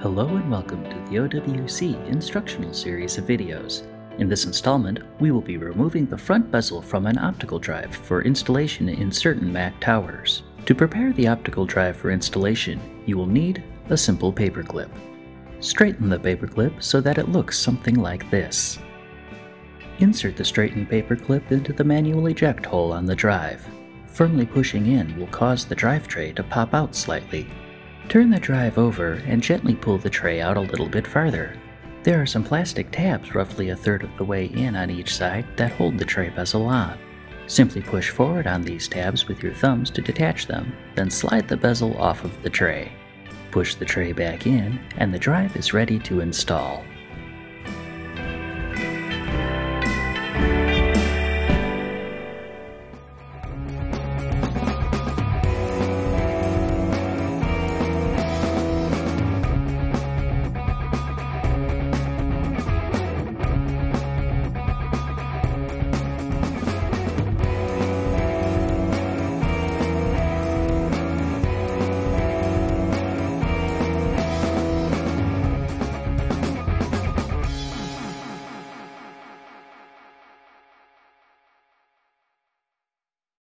Hello and welcome to the OWC instructional series of videos. In this installment, we will be removing the front bezel from an optical drive for installation in certain Mac towers. To prepare the optical drive for installation, you will need a simple paperclip. Straighten the paperclip so that it looks something like this. Insert the straightened paperclip into the manual eject hole on the drive. Firmly pushing in will cause the drive tray to pop out slightly, Turn the drive over and gently pull the tray out a little bit farther. There are some plastic tabs roughly a third of the way in on each side that hold the tray bezel on. Simply push forward on these tabs with your thumbs to detach them, then slide the bezel off of the tray. Push the tray back in, and the drive is ready to install.